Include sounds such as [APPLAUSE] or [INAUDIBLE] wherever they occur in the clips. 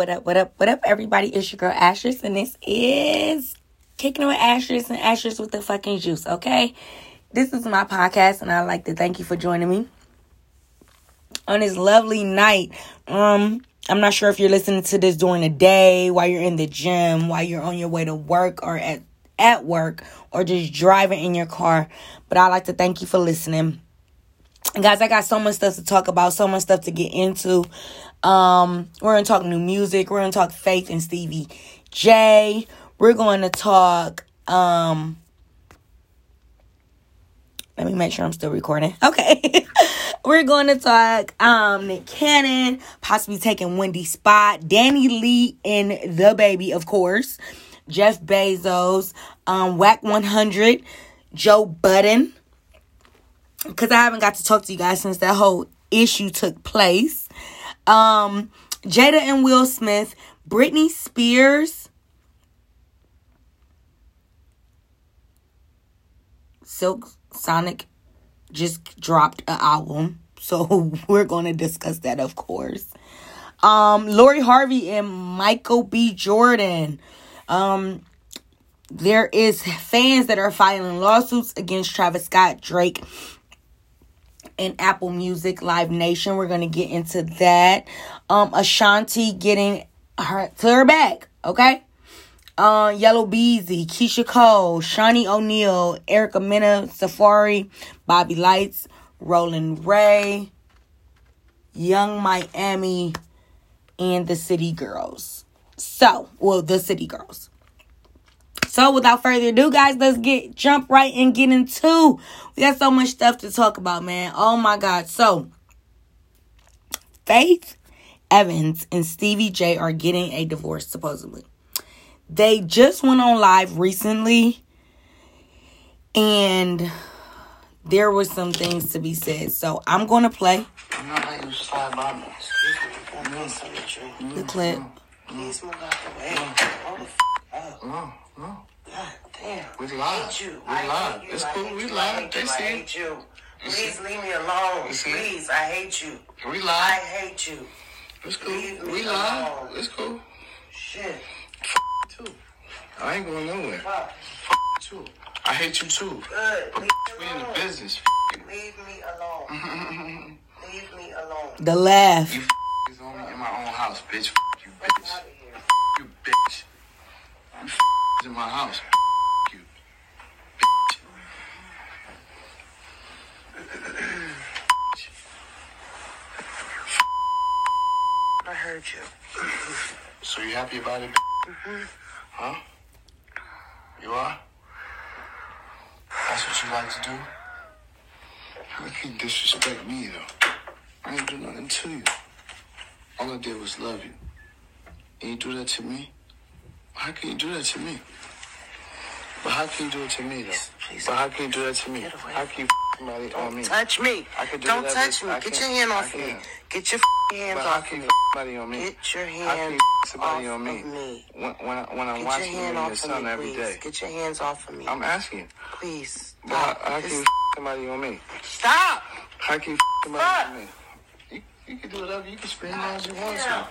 what up, what up, what up, everybody? It's your girl Ashes, and this is Kicking with Ashes and Ashes with the fucking juice, okay? This is my podcast, and I'd like to thank you for joining me on this lovely night. Um, I'm not sure if you're listening to this during the day, while you're in the gym, while you're on your way to work, or at at work, or just driving in your car. But I'd like to thank you for listening. And guys, I got so much stuff to talk about, so much stuff to get into. Um, we're gonna talk new music. We're gonna talk Faith and Stevie J. We're going to talk. Um, let me make sure I'm still recording. [LAUGHS] Okay, [LAUGHS] we're going to talk. Um, Nick Cannon possibly taking Wendy's spot. DaniLeigh and DaBaby, of course. Jeff Bezos. Um, Wack 100. Joe Budden. Because I haven't got to talk to you guys since that whole issue took place. Um, Jada and Will Smith, Britney Spears, Silk Sonic just dropped an album. So [LAUGHS] we're going to discuss that, of course. Um, Lori Harvey and Michael B. Jordan. Um, there is fans that are filing lawsuits against Travis Scott, Drake, and Apple Music Live Nation. We're gonna get into that. Um, Ashanti getting her to her back. Okay. Uh, Yella Beezy, Keyshia Cole, Shaunie O'Neal, Erica Mena, Safari, Bobby Lytes, Rolling Ray, Yung Miami, and the City Girls. So, well, the City Girls. So without further ado, guys, let's get jump right and get into. We got so much stuff to talk about, man. Oh my god. So Faith Evans and Stevie J are getting a divorce, supposedly. They just went on live recently, and there were some things to be said. So I'm gonna play the clip. Mm-hmm. Please move out the way. Hold the f- up. No. God damn. We live. You. We live. It's cool. We live. They see. I hate you. Please leave me alone. Please, I hate you. We live. I hate you. It's cool. we live. It's cool. Shit. F- too. I ain't going nowhere. Fuck. F- too. I hate you too. Good. Leave we in the business. F- leave me alone. [LAUGHS] leave me alone. The laugh. You f- is on me in my own house, bitch. F- you, bitch. F- you, bitch. You f- in my house. You. I heard you. So you happy about it? Mm-hmm. Huh? You are? That's what you like to do? How can you disrespect me, though? I didn't do nothing to you. All I did was love you. And you do that to me? How can you do that to me? But how can you do it to me, though? Please, but how can you do that to me? How can you f- somebody on me? Touch me. I can do Don't touch me. Get your hand off me. Get your f- hands but off me. somebody on me? Get your hands how can you f- somebody off on me? Of me. When, when, I, when I'm Get watching your, hand you and your son me, every day. Get your hands off of me. I'm asking. Please. But how, how can you f- somebody on me? Stop. How can you f- somebody Stop. on me? You, you can do whatever. You can scream as you want to.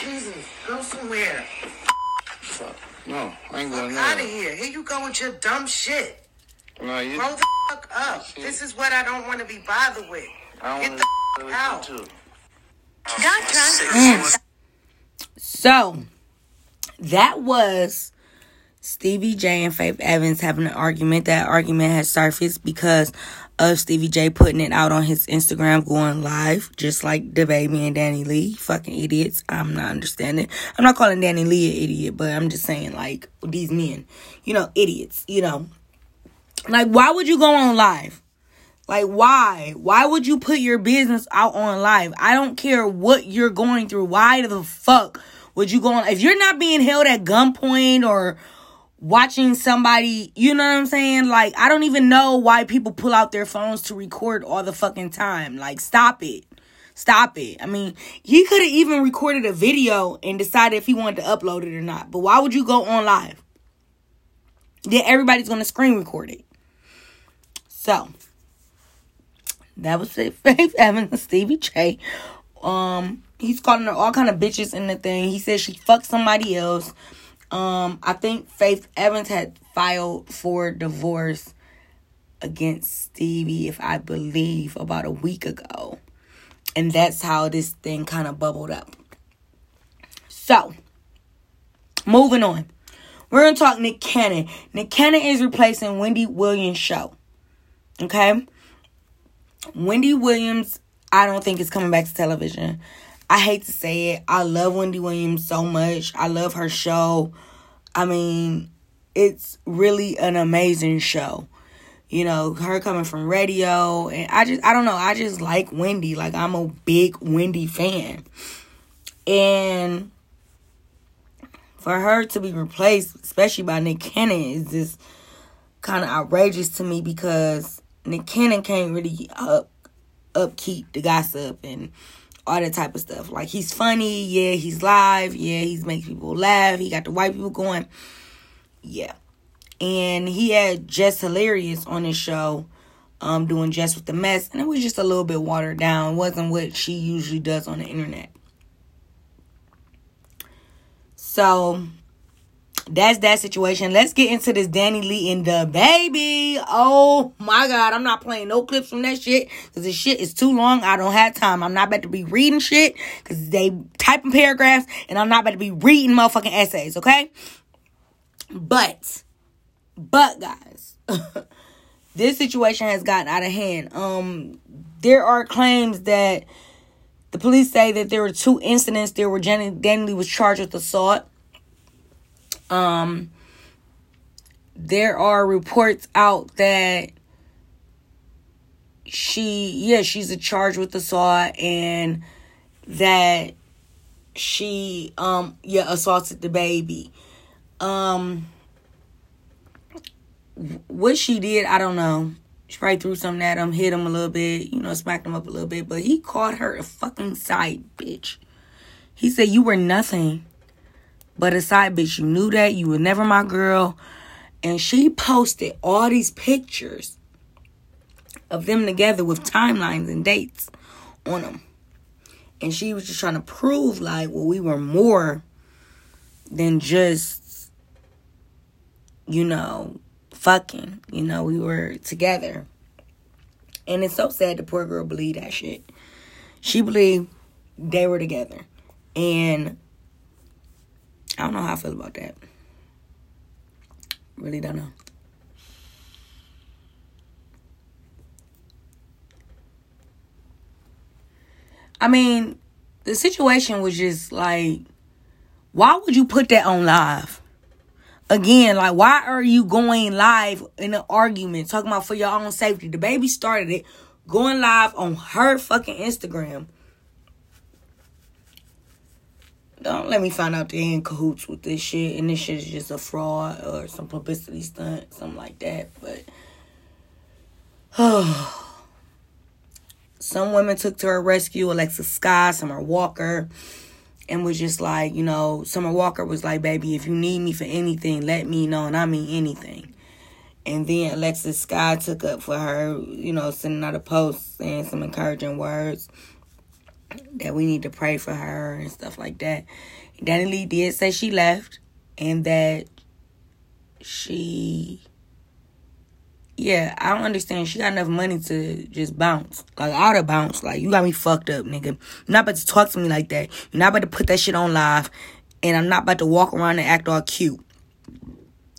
Jesus, go somewhere. Fuck. No, I ain't going out of here. Here you go with your dumb shit. No, you. Grow the fuck up. This is what I don't want to be bothered with. I don't Get the fuck out. Too. Gotcha. So, that was Stevie J and Faith Evans having an argument. That argument has surfaced because of Stevie J putting it out on his Instagram going live, just like DaBaby and DaniLeigh. Fucking idiots. I'm not understanding. I'm not calling DaniLeigh an idiot, but I'm just saying, like, these men, you know, idiots, you know. Like, why would you go on live? Like, why? Why would you put your business out on live? I don't care what you're going through. Why the fuck would you go on? If you're not being held at gunpoint or watching somebody, you know what I'm saying? Like, I don't even know why people pull out their phones to record all the fucking time. Like, stop it. Stop it. I mean, he could have even recorded a video and decided if he wanted to upload it or not. But why would you go on live? Then everybody's going to screen record it. So, that was it. [LAUGHS] Faith Evans Stevie J Um, he's calling her all kind of bitches in the thing. He said she fucked somebody else. Um, I think Faith Evans had filed for divorce against Stevie, if I believe, about a week ago. And that's how this thing kind of bubbled up. So, moving on. We're going to talk Nick Cannon. Nick Cannon is replacing Wendy Williams' show. Okay? Wendy Williams, I don't think is coming back to television. I hate to say it. I love Wendy Williams so much. I love her show. I mean, it's really an amazing show. You know, her coming from radio and I just I don't know, I just like Wendy. Like I'm a big Wendy fan. And for her to be replaced, especially by Nick Cannon, is just kind of outrageous to me because Nick Cannon can't really up upkeep the gossip and all that type of stuff. Like he's funny, yeah, he's live, yeah, he's making people laugh, he got the white people going. Yeah. And he had Jess Hilarious on his show, um, doing Jess with the mess, and it was just a little bit watered down. It wasn't what she usually does on the internet. So that's that situation. Let's get into this DaniLeigh and DaBaby. Oh my god, I'm not playing no clips from that shit because this shit is too long. I don't have time. I'm not about to be reading shit because they typing paragraphs and I'm not about to be reading motherfucking essays, okay? But, but guys, [LAUGHS] this situation has gotten out of hand. Um, there are claims that the police say that there were two incidents there where Jenny DaniLeigh was charged with assault um, there are reports out that she, yeah, she's a charge with assault and that she, um, yeah, assaulted DaBaby. Um, what she did, I don't know. She probably threw something at him, hit him a little bit, you know, smacked him up a little bit, but he called her a fucking side bitch. He said, You were nothing but a side bitch. You knew that. You were never my girl. And she posted all these pictures of them together with timelines and dates on them. And she was just trying to prove, like, well, we were more than just, you know, fucking. You know, we were together. And it's so sad the poor girl believed that shit. She believed they were together. And I don't know how I feel about that. Really don't know. I mean, the situation was just like, why would you put that on live? Again, like, why are you going live in an argument talking about for your own safety? DaBaby started it going live on her fucking Instagram don't let me find out they in cahoots with this shit and this shit is just a fraud or some publicity stunt, something like that. But oh, [SIGHS] some women took to her rescue, Alexis Sky, Summer Walker, and was just like, you know, Summer Walker was like, baby, if you need me for anything, let me know, and I mean anything. And then Alexis Sky took up for her, you know, sending out a post saying some encouraging words that we need to pray for her and stuff like that. DaniLeigh did say she left and that she yeah, I don't understand. She got enough money to just bounce. Like, I ought to bounce. Like, you got me fucked up, nigga. You're not about to talk to me like that. You're not about to put that shit on live. And I'm not about to walk around and act all cute.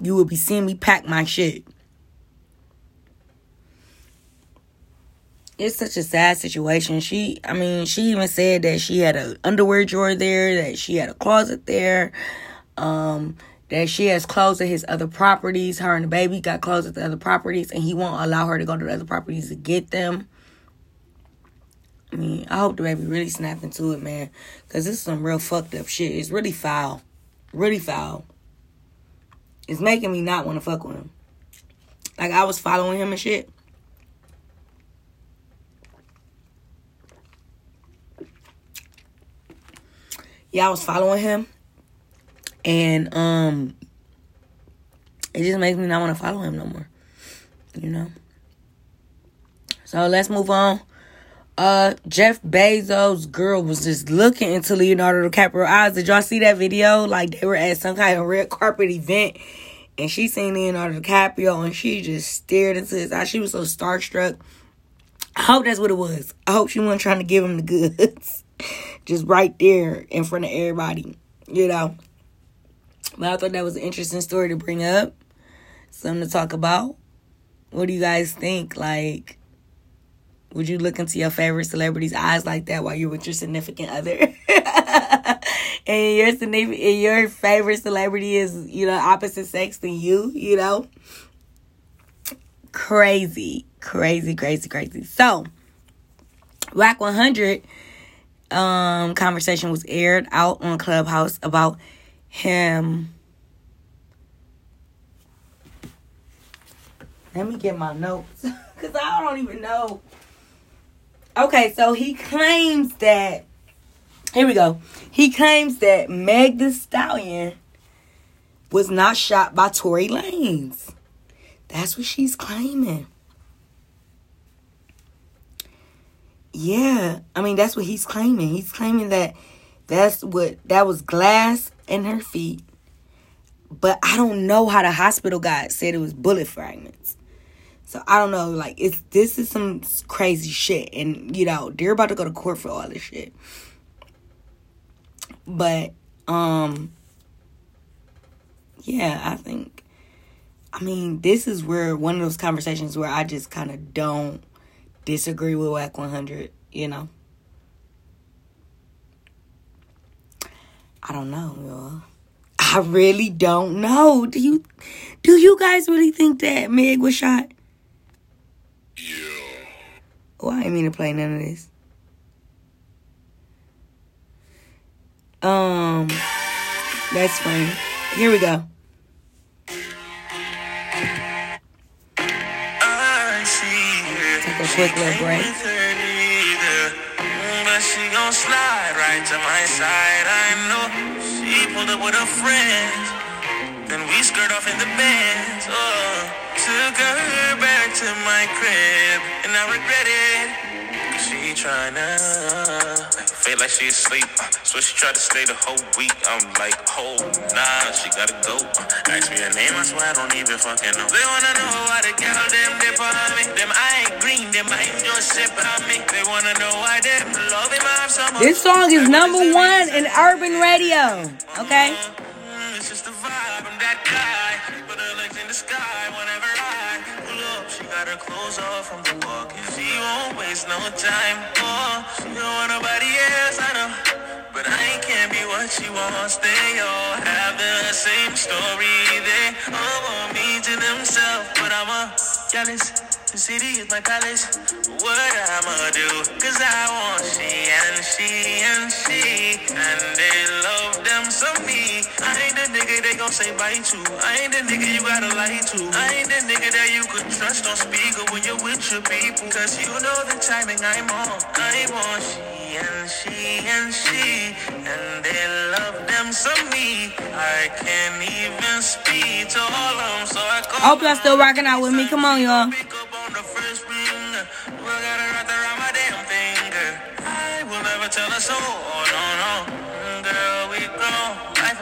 You will be seeing me pack my shit. It's such a sad situation. She, I mean, she even said that she had an underwear drawer there, that she had a closet there, um, that she has clothes at his other properties. Her and DaBaby got clothes at the other properties, and he won't allow her to go to the other properties to get them. I mean, I hope DaBaby really snapped into it, man, because this is some real fucked up shit. It's really foul, really foul. It's making me not want to fuck with him. Like I was following him and shit. Yeah, I was following him, and um, it just makes me not want to follow him no more. You know. So let's move on. Uh, Jeff Bezos' girl was just looking into Leonardo DiCaprio eyes. Did y'all see that video? Like they were at some kind of red carpet event, and she seen Leonardo DiCaprio, and she just stared into his eyes. She was so starstruck. I hope that's what it was. I hope she wasn't trying to give him the goods, [LAUGHS] [LAUGHS] just right there in front of everybody, you know. But I thought that was an interesting story to bring up, something to talk about. What do you guys think? Like, would you look into your favorite celebrity's eyes like that while you're with your significant other? [LAUGHS] and your significant, and your favorite celebrity is, you know, opposite sex than you, you know? Crazy, crazy, crazy, crazy. So, Wack 100 um conversation was aired out on Clubhouse about him Let me get my notes [LAUGHS] because I don't even know. Okay, so he claims that. Here we go. He claims that Meg the Stallion was not shot by Tory Lanez. That's what she's claiming. Yeah, I mean that's what he's claiming. He's claiming that that's what that was glass in her feet. But I don't know how the hospital guy said it was bullet fragments. So I don't know, like it's this is some crazy shit, and you know they're about to go to court for all this shit. But um, yeah, I think, I mean, this is where one of those conversations where I just kind of don't disagree with Wack 100, you know. I don't know, y'all. I really don't know. Do you do you guys really think that Meg was shot? Yeah. Oh, I didn't mean to play none of this. Um, that's funny. Here we go. Quick little break. But she gon' slide right to my side. I know she pulled up with a friend. Then we skirt off in the bed. Oh. Took her back to my crib, and I regret it. Cause she tryna feel like she asleep. So she tried to stay the whole week. I'm like, oh, nah, she gotta go. Ask me her name, I swear I don't even fucking know. They wanna know why the girl them dip on me. Them I ain't green, them I ain't just sip on me. They wanna know why them love him have so much. This song is number one in urban radio. Okay? It's just the vibe, I'm that guy. Put her legs in the sky whenever got her clothes off from the walk, she won't waste no time. Oh, she don't want nobody else, I know. But I can't be what she wants. They all have the same story. They all want me to themselves, but I'm a jealous. The city is my palace. What I'ma do? Cause I want she and she and she. And they love them some me. I ain't the nigga they gon' say bye to. I ain't the nigga you gotta lie to. I ain't the nigga that you could trust on speaker when you're with your people. Cause you know the timing I'm on. I'm want she and she and she. And they love them some me. I can't even speak to all of them. So I call Hope y'all still rocking out with me. Come on, y'all.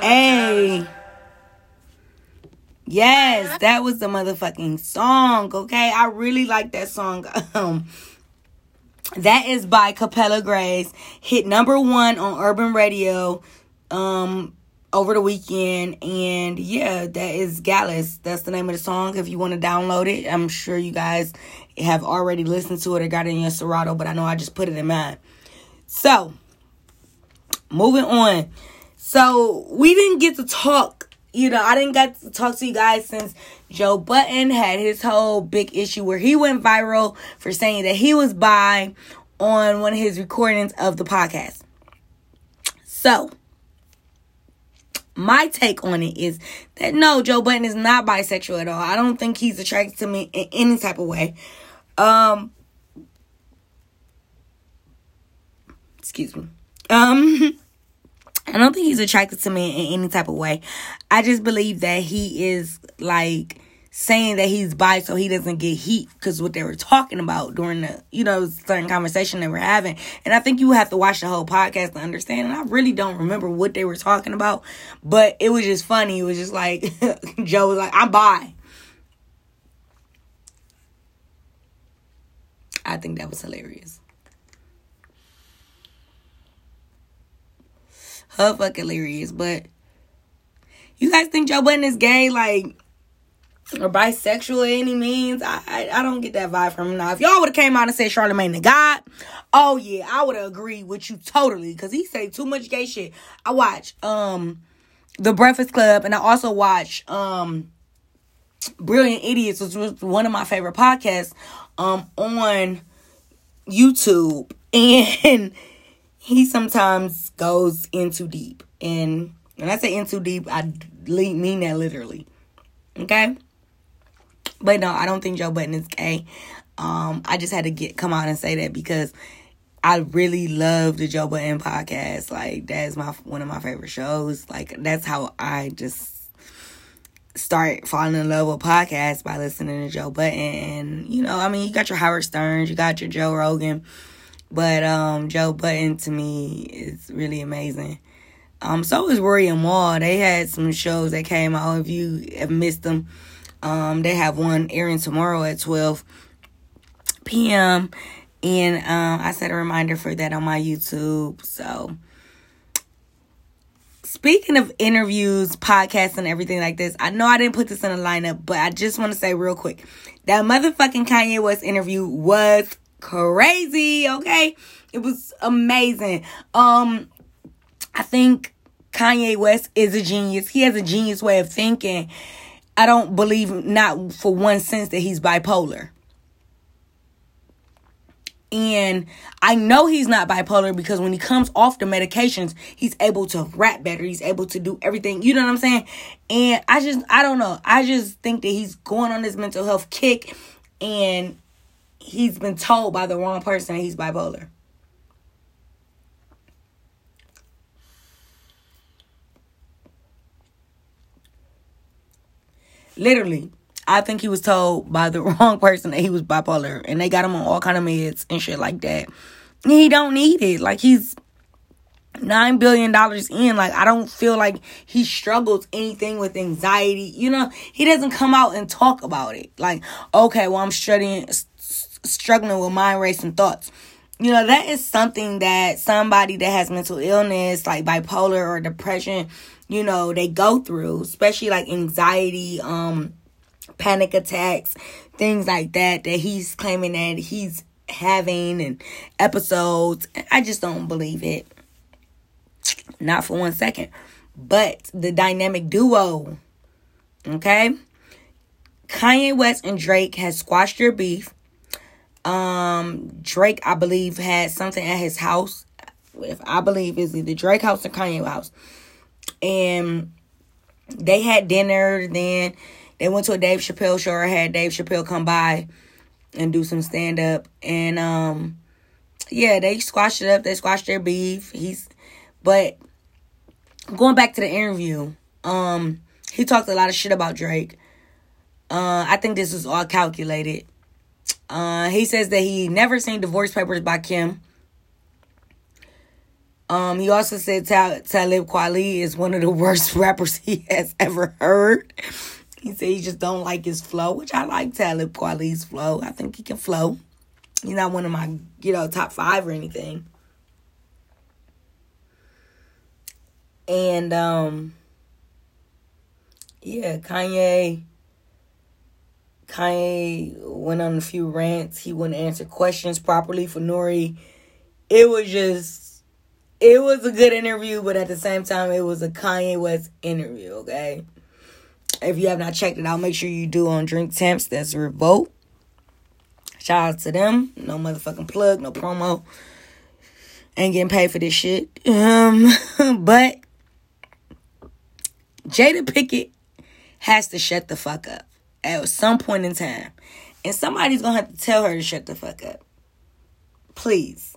Hey. Yes, that was the motherfucking song, okay? I really like that song. [LAUGHS] Um that is by Capella Grace. Hit number 1 on Urban Radio um over the weekend and yeah, that is Gallus. That's the name of the song if you want to download it. I'm sure you guys have already listened to it or got it in your Serato, but I know I just put it in mine. So, moving on. So, we didn't get to talk, you know, I didn't get to talk to you guys since Joe Budden had his whole big issue where he went viral for saying that he was bi on one of his recordings of the podcast. So, my take on it is that no, Joe Budden is not bisexual at all. I don't think he's attracted to me in any type of way. Um, excuse me. Um, [LAUGHS] I don't think he's attracted to me in any type of way. I just believe that he is like saying that he's bi so he doesn't get heat because what they were talking about during the you know certain conversation they were having. And i think you have to watch the whole podcast to understand and i really don't remember what they were talking about but it was just funny. It was just like [LAUGHS] joe was like i'm bi. I think that was hilarious her fucking hilarious but you guys think joe budden is gay like or bisexual any means. I, I, I don't get that vibe from him. Now, if y'all would have came out and said Charlemagne the God, oh yeah, I would have agreed with you totally because he say too much gay shit. I watch um The Breakfast Club and I also watch um Brilliant Idiots, which was one of my favorite podcasts um on YouTube, [LAUGHS] and he sometimes goes in too deep. And when I say in too deep, I mean that literally. Okay. But no, I don't think Joe Budden is gay. Um, I just had to get come out and say that because I really love the Joe Budden podcast. Like that's my one of my favorite shows. Like that's how I just start falling in love with podcasts by listening to Joe Budden. And you know, I mean, you got your Howard Sterns, you got your Joe Rogan, but um, Joe Budden to me is really amazing. Um, so is Rory and. They had some shows that came out. If you have missed them, um, they have one airing tomorrow at 12 p.m. And um, I set a reminder for that on my YouTube. So, speaking of interviews, podcasts, and everything like this, I know I didn't put this in a lineup, but I just want to say real quick that motherfucking Kanye West interview was crazy. Okay, it was amazing. Um, I think Kanye West is a genius. He has a genius way of thinking I don't believe not for one sense that he's bipolar. And I know he's not bipolar because when he comes off the medications, he's able to rap better. He's able to do everything. You know what I'm saying? And I just, I don't know. I just think that he's going on this mental health kick and he's been told by the wrong person that he's bipolar. Literally. I think he was told by the [LAUGHS] wrong person that he was bipolar and they got him on all kind of meds and shit like that. He don't need it. Like he's nine billion dollars in. Like I don't feel like he struggles anything with anxiety. You know, he doesn't come out and talk about it. Like, okay, well I'm struggling struggling with mind racing thoughts. You know, that is something that somebody that has mental illness, like bipolar or depression, you know, they go through, especially like anxiety, um, panic attacks, things like that, that he's claiming that he's having and episodes. I just don't believe it. Not for one second. But the dynamic duo, okay? Kanye West and Drake has squashed their beef. Um, Drake, I believe, had something at his house. If I believe is either Drake house or Kanye house and they had dinner. Then they went to a Dave Chappelle show. Or had Dave Chappelle come by and do some stand up, and um, yeah, they squashed it up. They squashed their beef. He's, but going back to the interview, um, he talked a lot of shit about Drake. Uh, I think this was all calculated. Uh, he says that he never seen divorce papers by Kim. Um, he also said Tal- Talib Kweli is one of the worst [LAUGHS] rappers he has ever heard. He said he just don't like his flow, which I like Talib Kweli's flow. I think he can flow. He's not one of my, you know, top five or anything. And um yeah, Kanye Kanye went on a few rants. He wouldn't answer questions properly for Nori. It was just it was a good interview, but at the same time, it was a Kanye West interview, okay? If you have not checked it out, make sure you do on Drink Champs. That's Revolt. Shout out to them. No motherfucking plug, no promo. Ain't getting paid for this shit. Um, [LAUGHS] but Jada Pinkett has to shut the fuck up at some point in time. And somebody's gonna have to tell her to shut the fuck up. Please.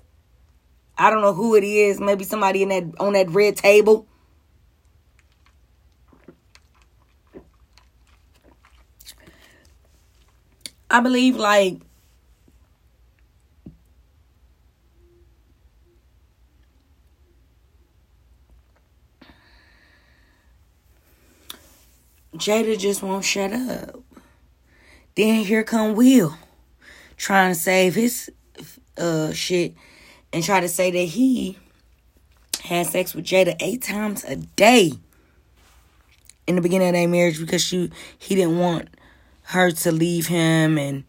I don't know who it is. Maybe somebody in that on that red table. I believe like Jada just won't shut up. Then here come Will trying to save his uh shit and try to say that he had sex with Jada eight times a day in the beginning of their marriage because she he didn't want her to leave him and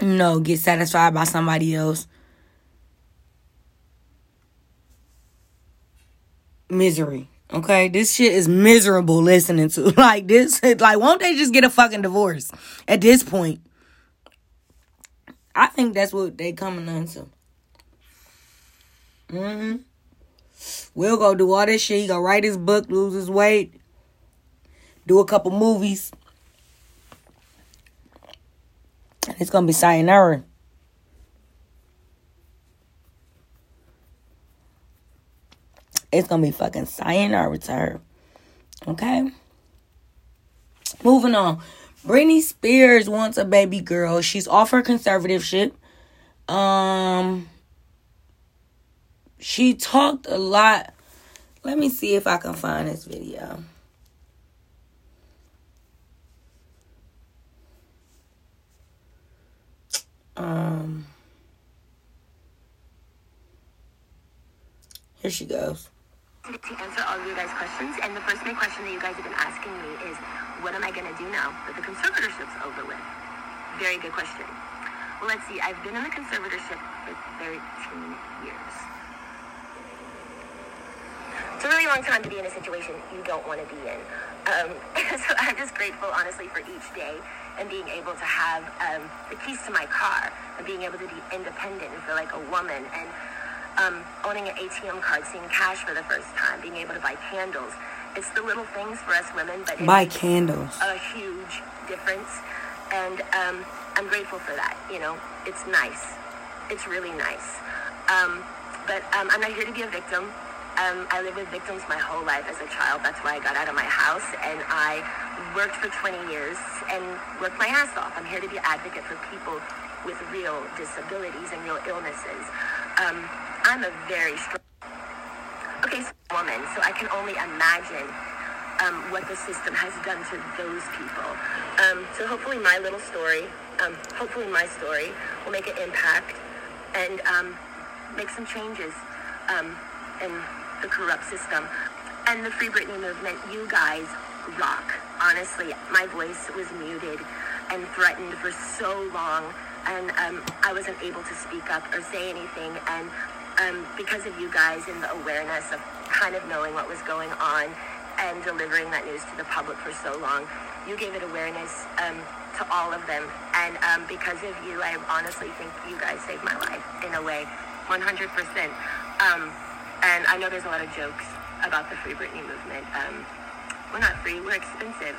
you know get satisfied by somebody else. Misery. Okay, this shit is miserable listening to. [LAUGHS] Like this, like won't they just get a fucking divorce at this point? I think that's what they coming into. Mm-hmm. We'll go do all this shit. He go write his book, lose his weight, do a couple movies. It's gonna be sayonara. It's gonna be fucking sayonara to her. Okay? Moving on. Britney Spears wants a baby girl. She's off her conservatorship. Um she talked a lot. Let me see if I can find this video. Um Here she goes to answer all of you guys' questions. And the first main question that you guys have been asking me is, what am I going to do now that the conservatorship's over with? Very good question. Well, let's see. I've been in the conservatorship for 13 years. It's a really long time to be in a situation you don't want to be in. Um, [LAUGHS] so I'm just grateful, honestly, for each day and being able to have um, the keys to my car and being able to be independent and feel like a woman and um, owning an ATM card, seeing cash for the first time, being able to buy candles. It's the little things for us women, but buy candles. A huge difference, and um, I'm grateful for that. You know, it's nice. It's really nice. Um, but um, I'm not here to be a victim. Um, I lived with victims my whole life as a child. That's why I got out of my house and I worked for 20 years and worked my ass off. I'm here to be an advocate for people with real disabilities and real illnesses. Um, I'm a very strong, okay, woman, so I can only imagine um, what the system has done to those people. Um, so hopefully my little story, um, hopefully my story will make an impact and um, make some changes um, in the corrupt system. And the Free Britney movement, you guys rock. Honestly, my voice was muted and threatened for so long and um, I wasn't able to speak up or say anything. And um, because of you guys and the awareness of kind of knowing what was going on and delivering that news to the public for so long, you gave it awareness um, to all of them. And um, because of you, I honestly think you guys saved my life in a way, 100%. Um, and I know there's a lot of jokes about the Free Britney movement. Um, we're not free, we're expensive.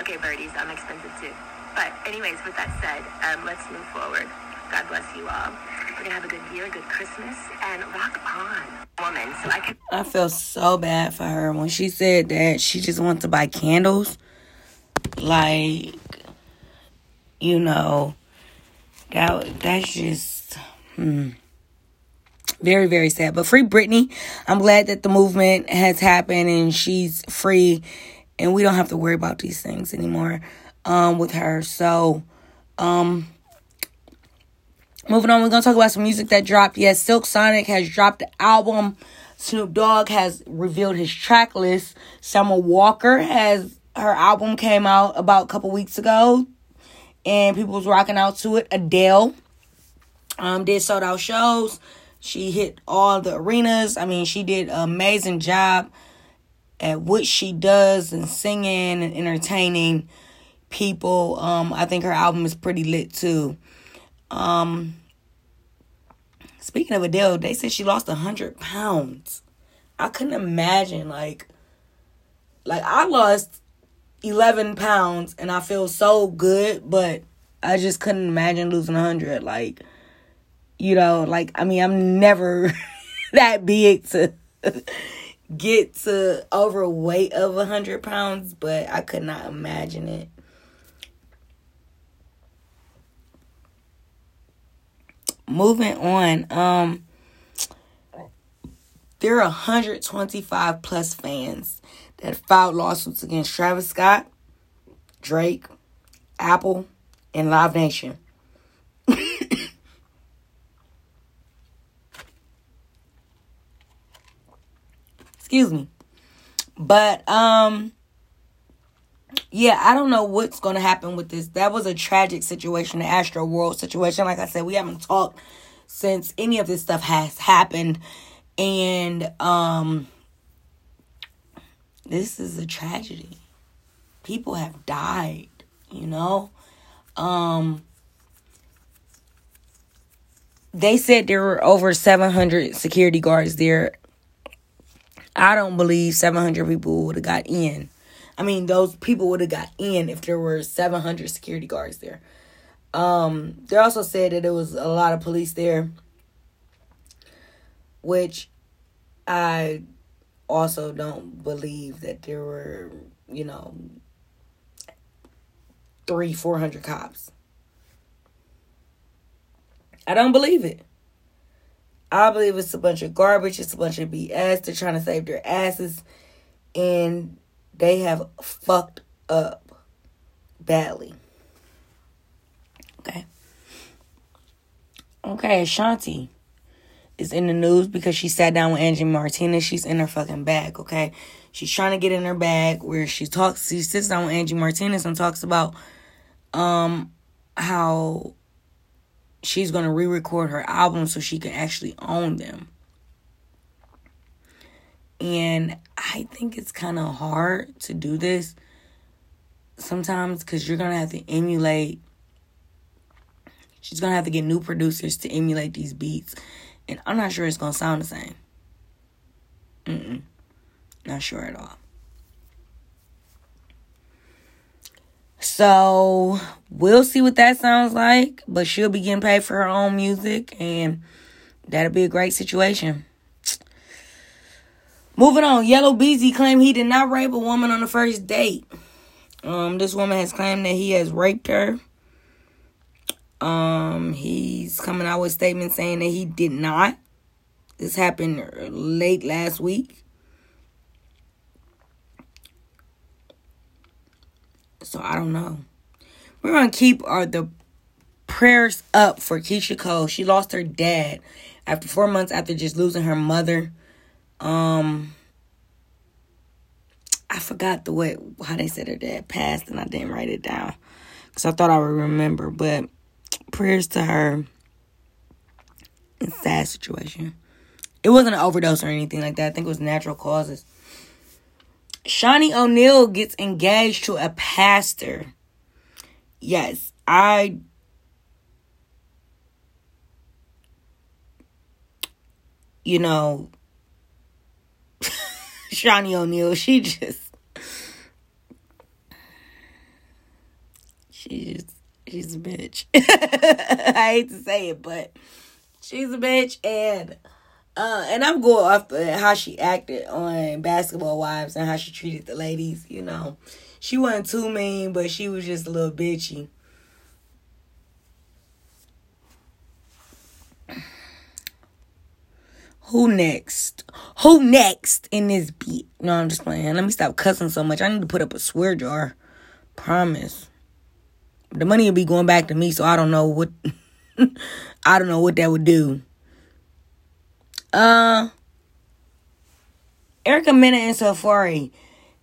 Okay, birdies, I'm expensive too. But anyways, with that said, um, let's move forward. God bless you all. We're gonna have a good year, good Christmas, and rock on, woman. So I can. I feel so bad for her when she said that she just wants to buy candles. Like, you know, that that's just hmm, very very sad. But free Britney. I'm glad that the movement has happened and she's free, and we don't have to worry about these things anymore um, with her. So, um, Moving on, we're gonna talk about some music that dropped. Yes, Silk Sonic has dropped the album. Snoop Dogg has revealed his track list. Summer Walker has her album came out about a couple weeks ago, and people was rocking out to it. Adele um did sold out shows. She hit all the arenas. I mean, she did an amazing job at what she does and singing and entertaining people. Um, I think her album is pretty lit too. Um, speaking of Adele, they said she lost a hundred pounds. I couldn't imagine like, like I lost eleven pounds and I feel so good, but I just couldn't imagine losing a hundred. Like, you know, like I mean, I'm never [LAUGHS] that big to [LAUGHS] get to overweight of a hundred pounds, but I could not imagine it. Moving on. Um, there are 125 plus fans that filed lawsuits against Travis Scott, Drake, Apple, and Live Nation. [COUGHS] Excuse me. But um yeah, I don't know what's going to happen with this. That was a tragic situation, the Astroworld situation. Like I said, we haven't talked since any of this stuff has happened and um this is a tragedy. People have died, you know? Um they said there were over 700 security guards there. I don't believe 700 people would have got in. I mean, those people would have got in if there were 700 security guards there. Um, they also said that there was a lot of police there, which I also don't believe that there were, you know, three, four hundred cops. I don't believe it. I believe it's a bunch of garbage. It's a bunch of BS. They're trying to save their asses. And they have fucked up badly. Okay. Okay, Ashanti is in the news because she sat down with Angie Martinez. She's in her fucking bag, okay? She's trying to get in her bag where she talks she sits down with Angie Martinez and talks about um how she's gonna re-record her album so she can actually own them. And I think it's kind of hard to do this sometimes because you're gonna have to emulate. She's gonna have to get new producers to emulate these beats, and I'm not sure it's gonna sound the same. Mm-mm. Not sure at all. So we'll see what that sounds like, but she'll be getting paid for her own music, and that'll be a great situation. Moving on, Yella Beezy claimed he did not rape a woman on the first date. Um, this woman has claimed that he has raped her. Um, he's coming out with statements saying that he did not. This happened late last week. So I don't know. We're gonna keep our the prayers up for Keyshia Cole. She lost her dad after four months after just losing her mother. Um, I forgot the way how they said her dad passed, and I didn't write it down because I thought I would remember. But prayers to her. It's sad situation. It wasn't an overdose or anything like that. I think it was natural causes. Shaunie O'Neal gets engaged to a pastor. Yes, I you know Shaunie O'Neal, she just she's she's a bitch. [LAUGHS] I hate to say it, but she's a bitch and uh, and I'm going off how she acted on Basketball Wives and how she treated the ladies. You know, she wasn't too mean, but she was just a little bitchy. Who next? Who next in this beat? No, I'm just playing. Let me stop cussing so much. I need to put up a swear jar. Promise. The money will be going back to me, so I don't know what [LAUGHS] I don't know what that would do. Uh Erica Mena and Safari.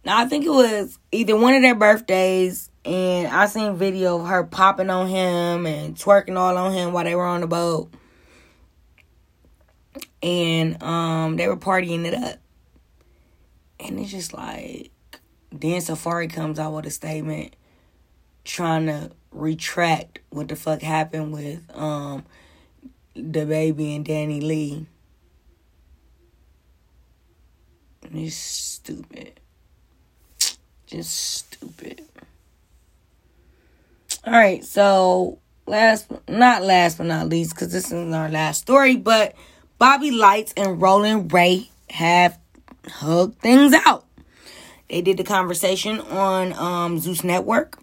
Now I think it was either one of their birthdays and I seen video of her popping on him and twerking all on him while they were on the boat. And um they were partying it up. And it's just like then Safari comes out with a statement trying to retract what the fuck happened with um baby and DaniLeigh. It's stupid. Just stupid. All right, so last, not last but not least, because this is our last story, but Bobby Lytes and Rolling Ray have hugged things out. They did the conversation on um, Zeus Network.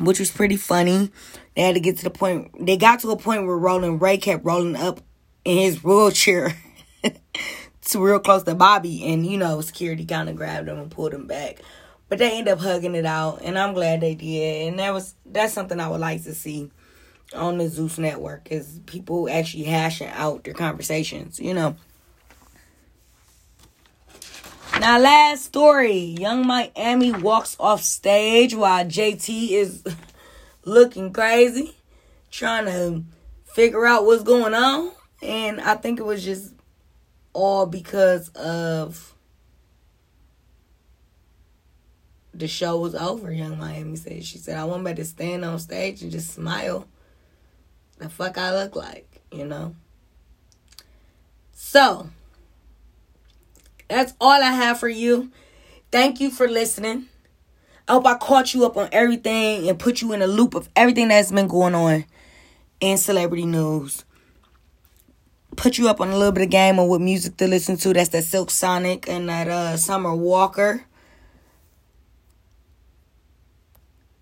which was pretty funny. They had to get to the point. They got to a point where Rolling Ray kept rolling up in his wheelchair [LAUGHS] to real close to Bobby, and you know security kind of grabbed him and pulled him back. But they ended up hugging it out, and I'm glad they did. And that was that's something I would like to see on the Zeus network is people actually hashing out their conversations, you know. Now, last story. Yung Miami walks off stage while JT is [LAUGHS] looking crazy, trying to figure out what's going on. And I think it was just all because of the show was over, Yung Miami said. She said, I want better to stand on stage and just smile. The fuck I look like, you know? So, that's all I have for you. Thank you for listening. I hope I caught you up on everything and put you in a loop of everything that's been going on in celebrity news. Put you up on a little bit of game on what music to listen to. That's that Silk Sonic and that uh, Summer Walker.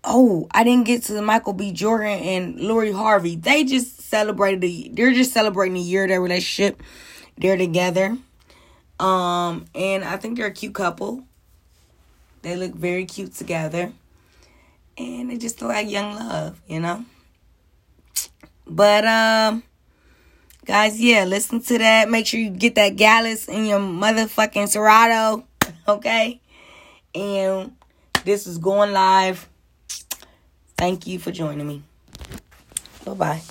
Oh, I didn't get to the Michael B. Jordan and Lori Harvey. They just celebrated the they're just celebrating the year of their relationship. They're together. Um, and I think they're a cute couple. They look very cute together. And they just like young love, you know? But um guys, yeah, listen to that. Make sure you get that Gallus in your motherfucking Serato, [LAUGHS] okay? And this is going live. Thank you for joining me. Bye bye.